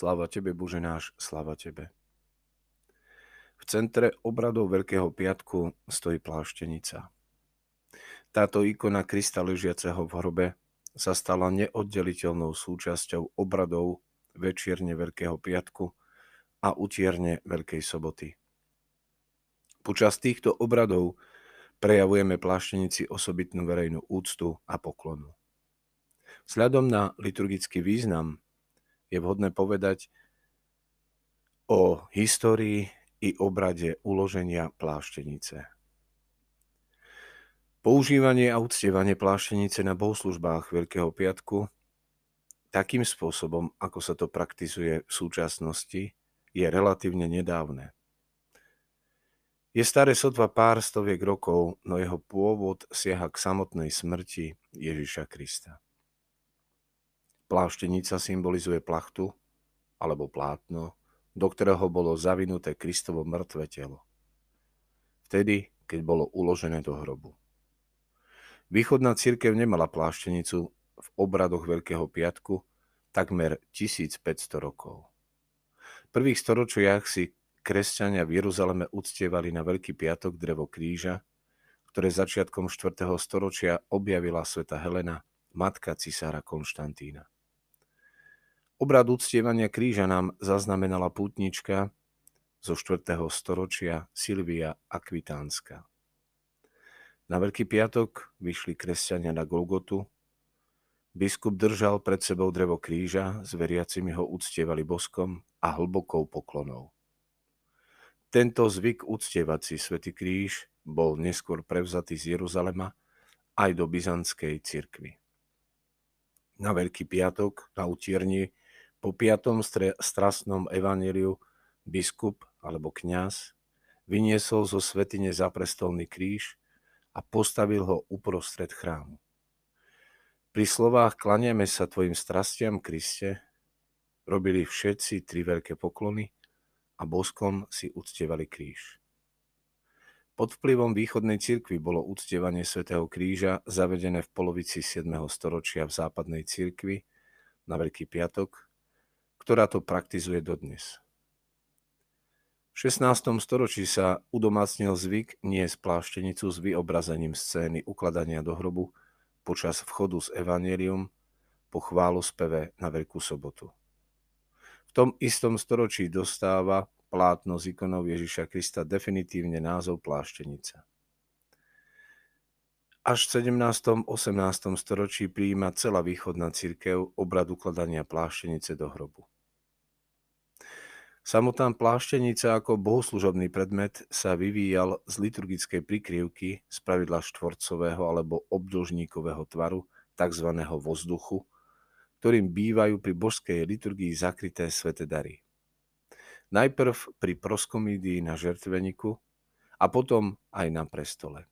Sláva Tebe, Bože náš, sláva Tebe. V centre obradov Veľkého piatku stojí pláštenica. Táto ikona Krista ležiaceho v hrobe sa stala neoddeliteľnou súčasťou obradov večierne Veľkého piatku a utierne Veľkej soboty. Počas týchto obradov prejavujeme pláštenici osobitnú verejnú úctu a poklonu. Vzhľadom na liturgický význam je vhodné povedať o histórii i obrade uloženia pláštenice. Používanie a uctievanie pláštenice na bohoslužbách Veľkého piatku takým spôsobom, ako sa to praktizuje v súčasnosti, je relatívne nedávne. Je staré sotva pár stoviek rokov, no jeho pôvod siaha k samotnej smrti Ježiša Krista. Pláštenica symbolizuje plachtu alebo plátno, do ktorého bolo zavinuté Kristovo mŕtve telo. Vtedy, keď bolo uložené do hrobu. Východná církev nemala pláštenicu v obradoch Veľkého piatku takmer 1500 rokov. V prvých storočiach si kresťania v Jeruzaleme uctievali na Veľký piatok drevo kríža, ktoré začiatkom 4. storočia objavila sveta Helena, matka cisára Konštantína. Obrad uctievania kríža nám zaznamenala pútnička zo 4. storočia Silvia Akvitánska. Na Veľký piatok vyšli kresťania na Golgotu. Biskup držal pred sebou drevo kríža, s veriacimi ho uctievali boskom a hlbokou poklonou. Tento zvyk uctievať si Svetý kríž bol neskôr prevzatý z Jeruzalema aj do byzantskej cirkvi. Na Veľký piatok na utierni po piatom strastnom evaníliu biskup alebo kňaz vyniesol zo svetine zaprestolný kríž a postavil ho uprostred chrámu. Pri slovách klaniame sa tvojim strastiam, Kriste, robili všetci tri veľké poklony a boskom si uctievali kríž. Pod vplyvom východnej cirkvi bolo uctievanie svätého kríža zavedené v polovici 7. storočia v západnej cirkvi na Veľký piatok ktorá to praktizuje dodnes. V 16. storočí sa udomácnil zvyk nie pláštenicu s vyobrazením scény ukladania do hrobu počas vchodu s evanelium po chválu speve na Veľkú sobotu. V tom istom storočí dostáva plátno z ikonou Ježiša Krista definitívne názov pláštenica. Až v 17. 18. storočí prijíma celá východná církev obrad ukladania pláštenice do hrobu. Samotná pláštenica ako bohoslužobný predmet sa vyvíjal z liturgickej prikryvky z pravidla štvorcového alebo obdĺžníkového tvaru, tzv. vozduchu, ktorým bývajú pri božskej liturgii zakryté svete dary. Najprv pri proskomídii na žertveniku a potom aj na prestole.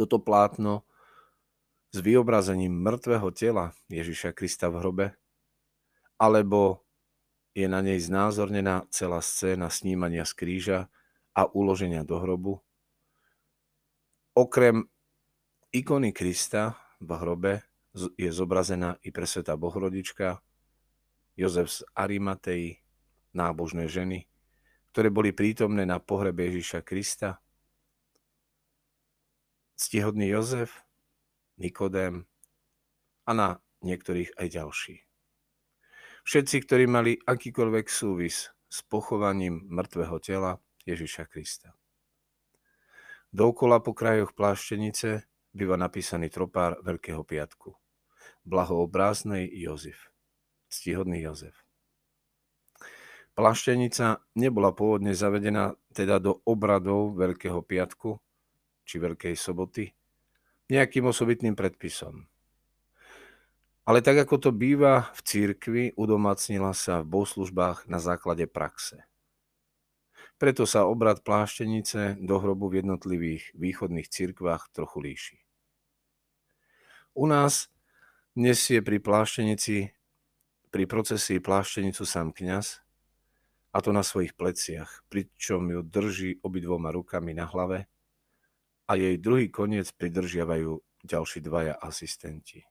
Toto plátno s vyobrazením mŕtvého tela Ježiša Krista v hrobe, alebo je na nej znázornená celá scéna snímania z kríža a uloženia do hrobu. Okrem ikony Krista v hrobe je zobrazená i presvetá Bohrodička, Jozef z Arimatei, nábožné ženy, ktoré boli prítomné na pohrebe Ježiša Krista ctihodný Jozef, Nikodém a na niektorých aj ďalší. Všetci, ktorí mali akýkoľvek súvis s pochovaním mŕtvého tela Ježiša Krista. Dookola po krajoch pláštenice býva napísaný tropár Veľkého piatku. Blahoobráznej Jozef. Ctihodný Jozef. Pláštenica nebola pôvodne zavedená teda do obradov Veľkého piatku, či Veľkej soboty nejakým osobitným predpisom. Ale tak ako to býva v církvi, udomacnila sa v bohoslužbách na základe praxe. Preto sa obrad pláštenice do hrobu v jednotlivých východných cirkvách trochu líši. U nás nesie pri pláštenici, pri procesii pláštenicu sám kňaz, a to na svojich pleciach, pričom ju drží obidvoma rukami na hlave a jej druhý koniec pridržiavajú ďalší dvaja asistenti.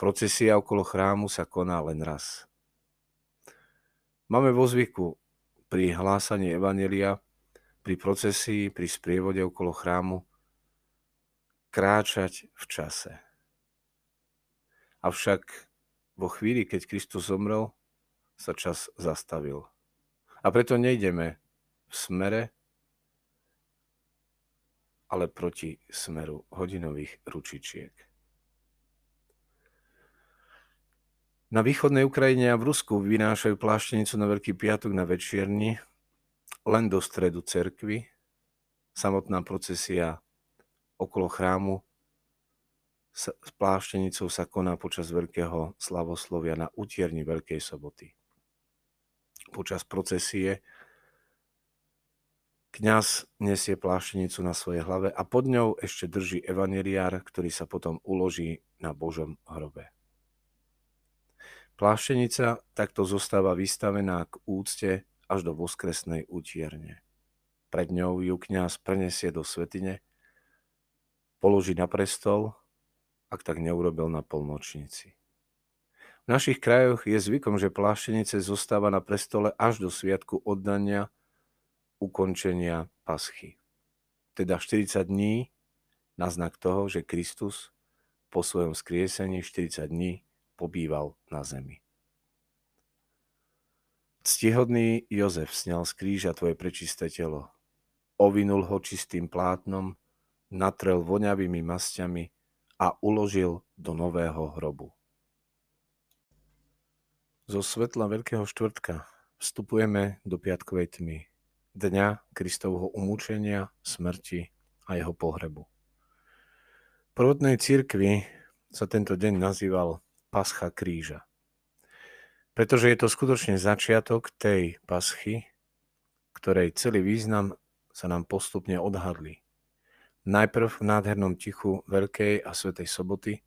Procesia okolo chrámu sa koná len raz. Máme vo zvyku pri hlásaní Evanelia, pri procesii, pri sprievode okolo chrámu kráčať v čase. Avšak vo chvíli, keď Kristus zomrel, sa čas zastavil. A preto nejdeme v smere, ale proti smeru hodinových ručičiek. Na východnej Ukrajine a v Rusku vynášajú pláštenicu na Veľký piatok na večierni len do stredu cerkvy. Samotná procesia okolo chrámu s pláštenicou sa koná počas veľkého slavoslovia na utierni Veľkej soboty. Počas procesie kňaz nesie pláštenicu na svojej hlave a pod ňou ešte drží evaneliár, ktorý sa potom uloží na Božom hrobe. Pláštenica takto zostáva vystavená k úcte až do voskresnej utierne. Pred ňou ju kňaz prenesie do svetine, položí na prestol, ak tak neurobil na polnočnici. V našich krajoch je zvykom, že pláštenice zostáva na prestole až do sviatku oddania ukončenia paschy. Teda 40 dní na znak toho, že Kristus po svojom skriesení 40 dní pobýval na zemi. Ctihodný Jozef sňal z kríža tvoje prečisté telo, ovinul ho čistým plátnom, natrel voňavými masťami a uložil do nového hrobu. Zo svetla Veľkého štvrtka vstupujeme do piatkovej tmy, dňa Kristovho umúčenia, smrti a jeho pohrebu. V prvotnej cirkvi sa tento deň nazýval Pascha kríža. Pretože je to skutočne začiatok tej paschy, ktorej celý význam sa nám postupne odhadli. Najprv v nádhernom tichu Veľkej a Svetej soboty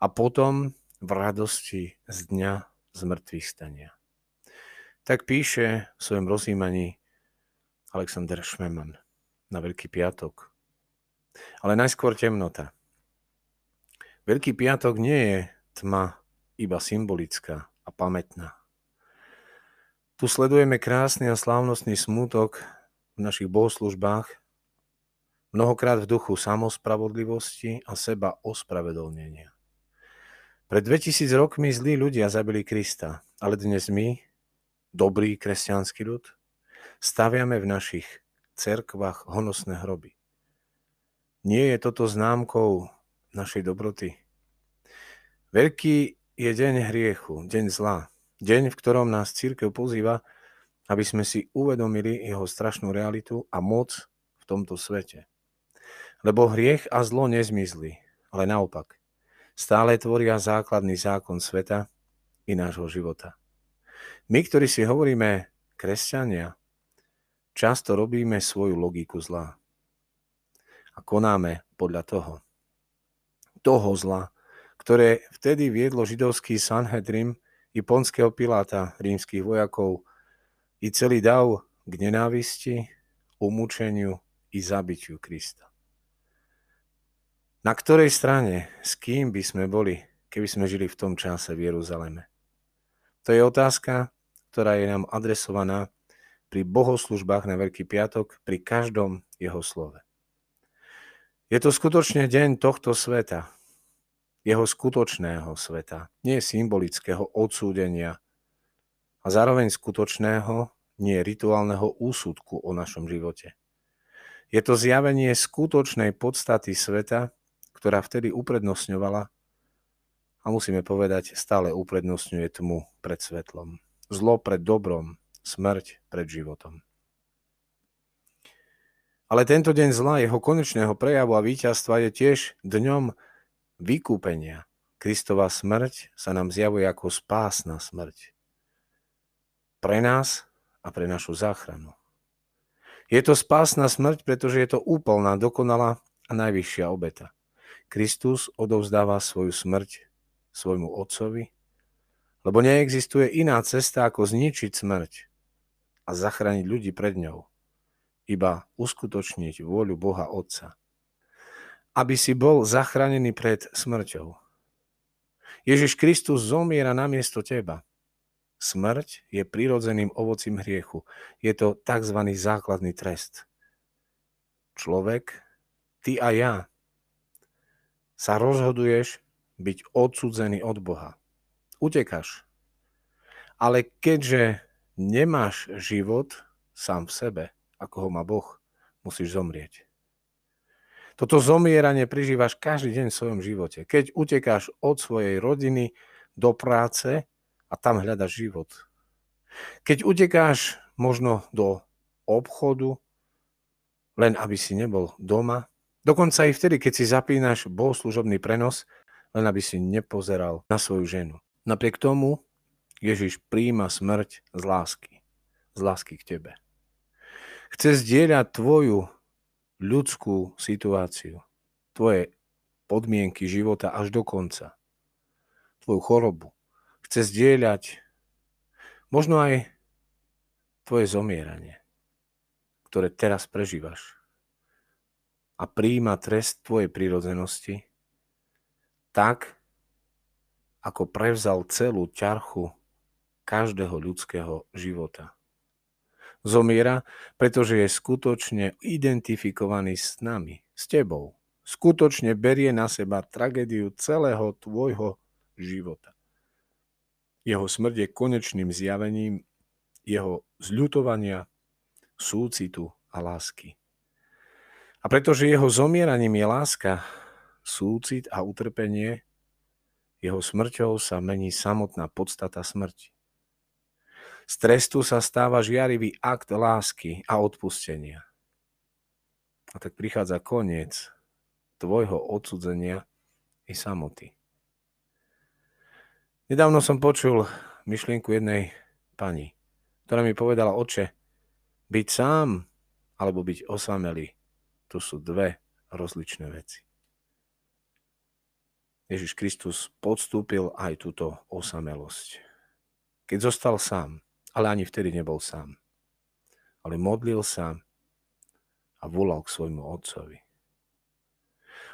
a potom v radosti z dňa zmrtvých stania. Tak píše v svojom rozjímaní Alexander Šmeman na Veľký piatok. Ale najskôr temnota. Veľký piatok nie je tma iba symbolická a pamätná. Tu sledujeme krásny a slávnostný smútok v našich bohoslužbách, mnohokrát v duchu samospravodlivosti a seba ospravedlnenia. Pred 2000 rokmi zlí ľudia zabili Krista, ale dnes my, dobrý kresťanský ľud, staviame v našich cerkvách honosné hroby. Nie je toto známkou našej dobroty, Veľký je deň hriechu, deň zla, deň, v ktorom nás církev pozýva, aby sme si uvedomili jeho strašnú realitu a moc v tomto svete. Lebo hriech a zlo nezmizli, ale naopak, stále tvoria základný zákon sveta i nášho života. My, ktorí si hovoríme kresťania, často robíme svoju logiku zla a konáme podľa toho. Toho zla, ktoré vtedy viedlo židovský Sanhedrin i ponského Piláta, rímskych vojakov, i celý dav k nenávisti, umúčeniu i zabitiu Krista. Na ktorej strane, s kým by sme boli, keby sme žili v tom čase v Jeruzaleme? To je otázka, ktorá je nám adresovaná pri bohoslužbách na Veľký piatok, pri každom jeho slove. Je to skutočne deň tohto sveta, jeho skutočného sveta, nie symbolického odsúdenia a zároveň skutočného, nie rituálneho úsudku o našom živote. Je to zjavenie skutočnej podstaty sveta, ktorá vtedy uprednostňovala a musíme povedať, stále uprednostňuje tmu pred svetlom. Zlo pred dobrom, smrť pred životom. Ale tento deň zla, jeho konečného prejavu a víťazstva je tiež dňom vykúpenia. Kristova smrť sa nám zjavuje ako spásna smrť. Pre nás a pre našu záchranu. Je to spásna smrť, pretože je to úplná, dokonalá a najvyššia obeta. Kristus odovzdáva svoju smrť svojmu Otcovi, lebo neexistuje iná cesta, ako zničiť smrť zachrániť ľudí pred ňou. Iba uskutočniť vôľu Boha Otca aby si bol zachránený pred smrťou. Ježiš Kristus zomiera namiesto teba. Smrť je prirodzeným ovocím hriechu. Je to tzv. základný trest. Človek, ty a ja, sa rozhoduješ byť odsudzený od Boha. Utekáš. Ale keďže nemáš život sám v sebe, ako ho má Boh, musíš zomrieť. Toto zomieranie prežívaš každý deň v svojom živote. Keď utekáš od svojej rodiny do práce, a tam hľadaš život. Keď utekáš možno do obchodu, len aby si nebol doma, dokonca aj vtedy, keď si zapínaš bohoslužobný prenos, len aby si nepozeral na svoju ženu. Napriek tomu Ježiš príjima smrť z lásky. Z lásky k tebe. Chce zdieľať tvoju ľudskú situáciu, tvoje podmienky života až do konca, tvoju chorobu, chce zdieľať možno aj tvoje zomieranie, ktoré teraz prežívaš a príjima trest tvojej prírodzenosti tak, ako prevzal celú ťarchu každého ľudského života. Zomiera, pretože je skutočne identifikovaný s nami, s tebou. Skutočne berie na seba tragédiu celého tvojho života. Jeho smrť je konečným zjavením jeho zľutovania, súcitu a lásky. A pretože jeho zomieraním je láska, súcit a utrpenie, jeho smrťou sa mení samotná podstata smrti. Z trestu sa stáva žiarivý akt lásky a odpustenia. A tak prichádza koniec tvojho odsudzenia i samoty. Nedávno som počul myšlienku jednej pani, ktorá mi povedala, oče, byť sám alebo byť osamelý, to sú dve rozličné veci. Ježiš Kristus podstúpil aj túto osamelosť. Keď zostal sám, ale ani vtedy nebol sám, ale modlil sa a volal k svojmu otcovi.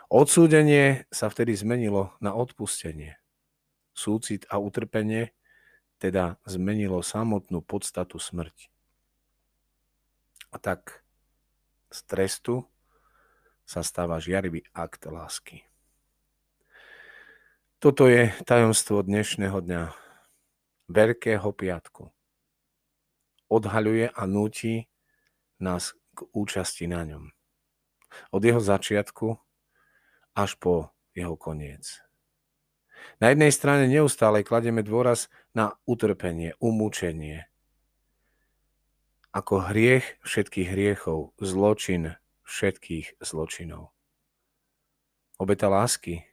Odsúdenie sa vtedy zmenilo na odpustenie súcit a utrpenie, teda zmenilo samotnú podstatu smrti. A tak z trestu sa stáva žiarivý akt lásky. Toto je tajomstvo dnešného dňa, Veľkého piatku. Odhaľuje a núti nás k účasti na ňom. Od jeho začiatku až po jeho koniec. Na jednej strane neustále kladieme dôraz na utrpenie, umúčenie. Ako hriech všetkých hriechov, zločin všetkých zločinov. Obeta lásky,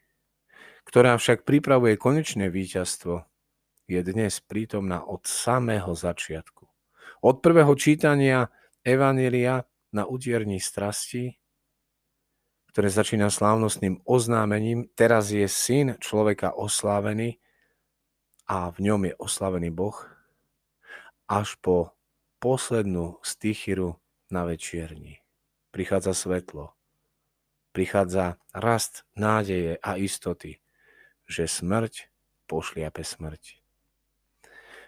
ktorá však pripravuje konečné víťazstvo, je dnes prítomná od samého začiatku. Od prvého čítania Evanília na utierni strasti ktoré začína slávnostným oznámením. Teraz je syn človeka oslávený a v ňom je oslávený Boh až po poslednú stichyru na večierni. Prichádza svetlo, prichádza rast nádeje a istoty, že smrť pošliape smrť.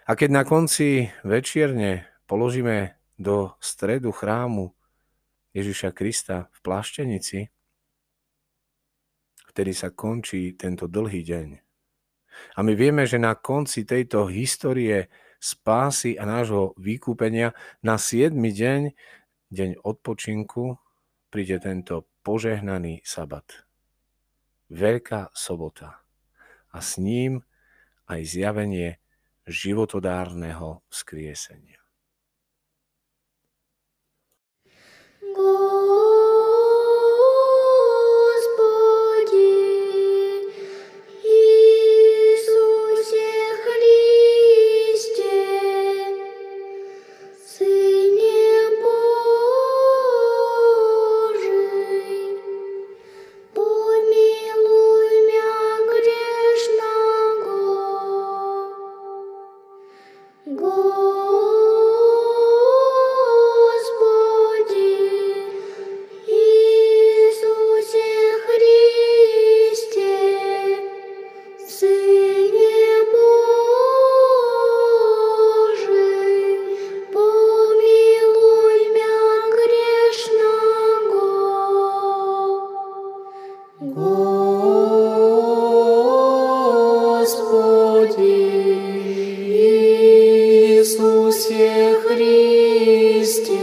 A keď na konci večierne položíme do stredu chrámu Ježiša Krista v pláštenici, vtedy sa končí tento dlhý deň. A my vieme, že na konci tejto histórie spásy a nášho vykúpenia na 7. deň, deň odpočinku, príde tento požehnaný sabat. Veľká sobota. A s ním aj zjavenie životodárneho vzkriesenia. Христе,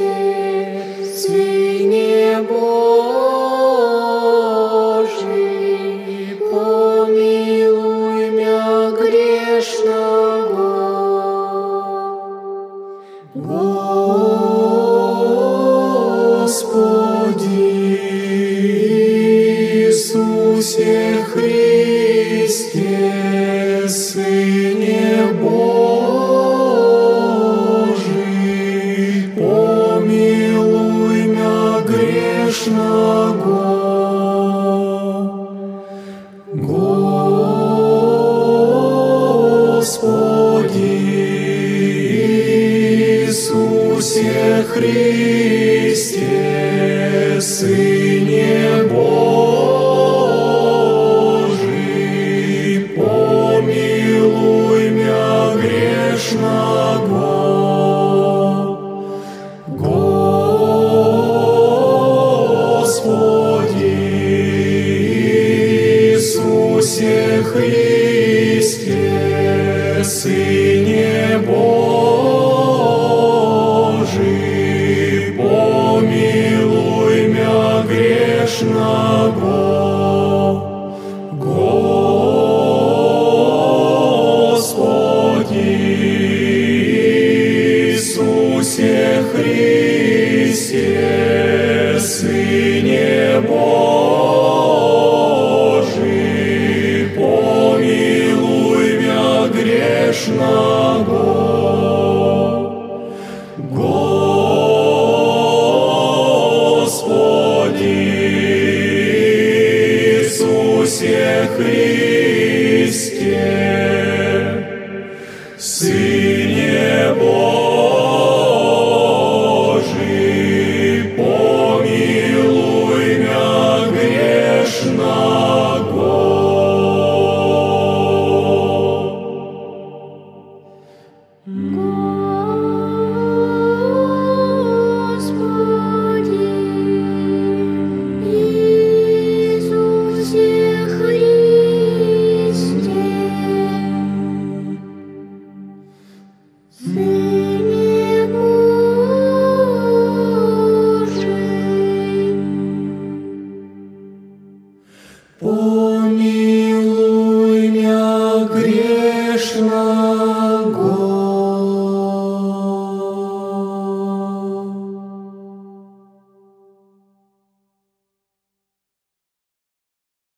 Krishna Guru. Сыне Божий.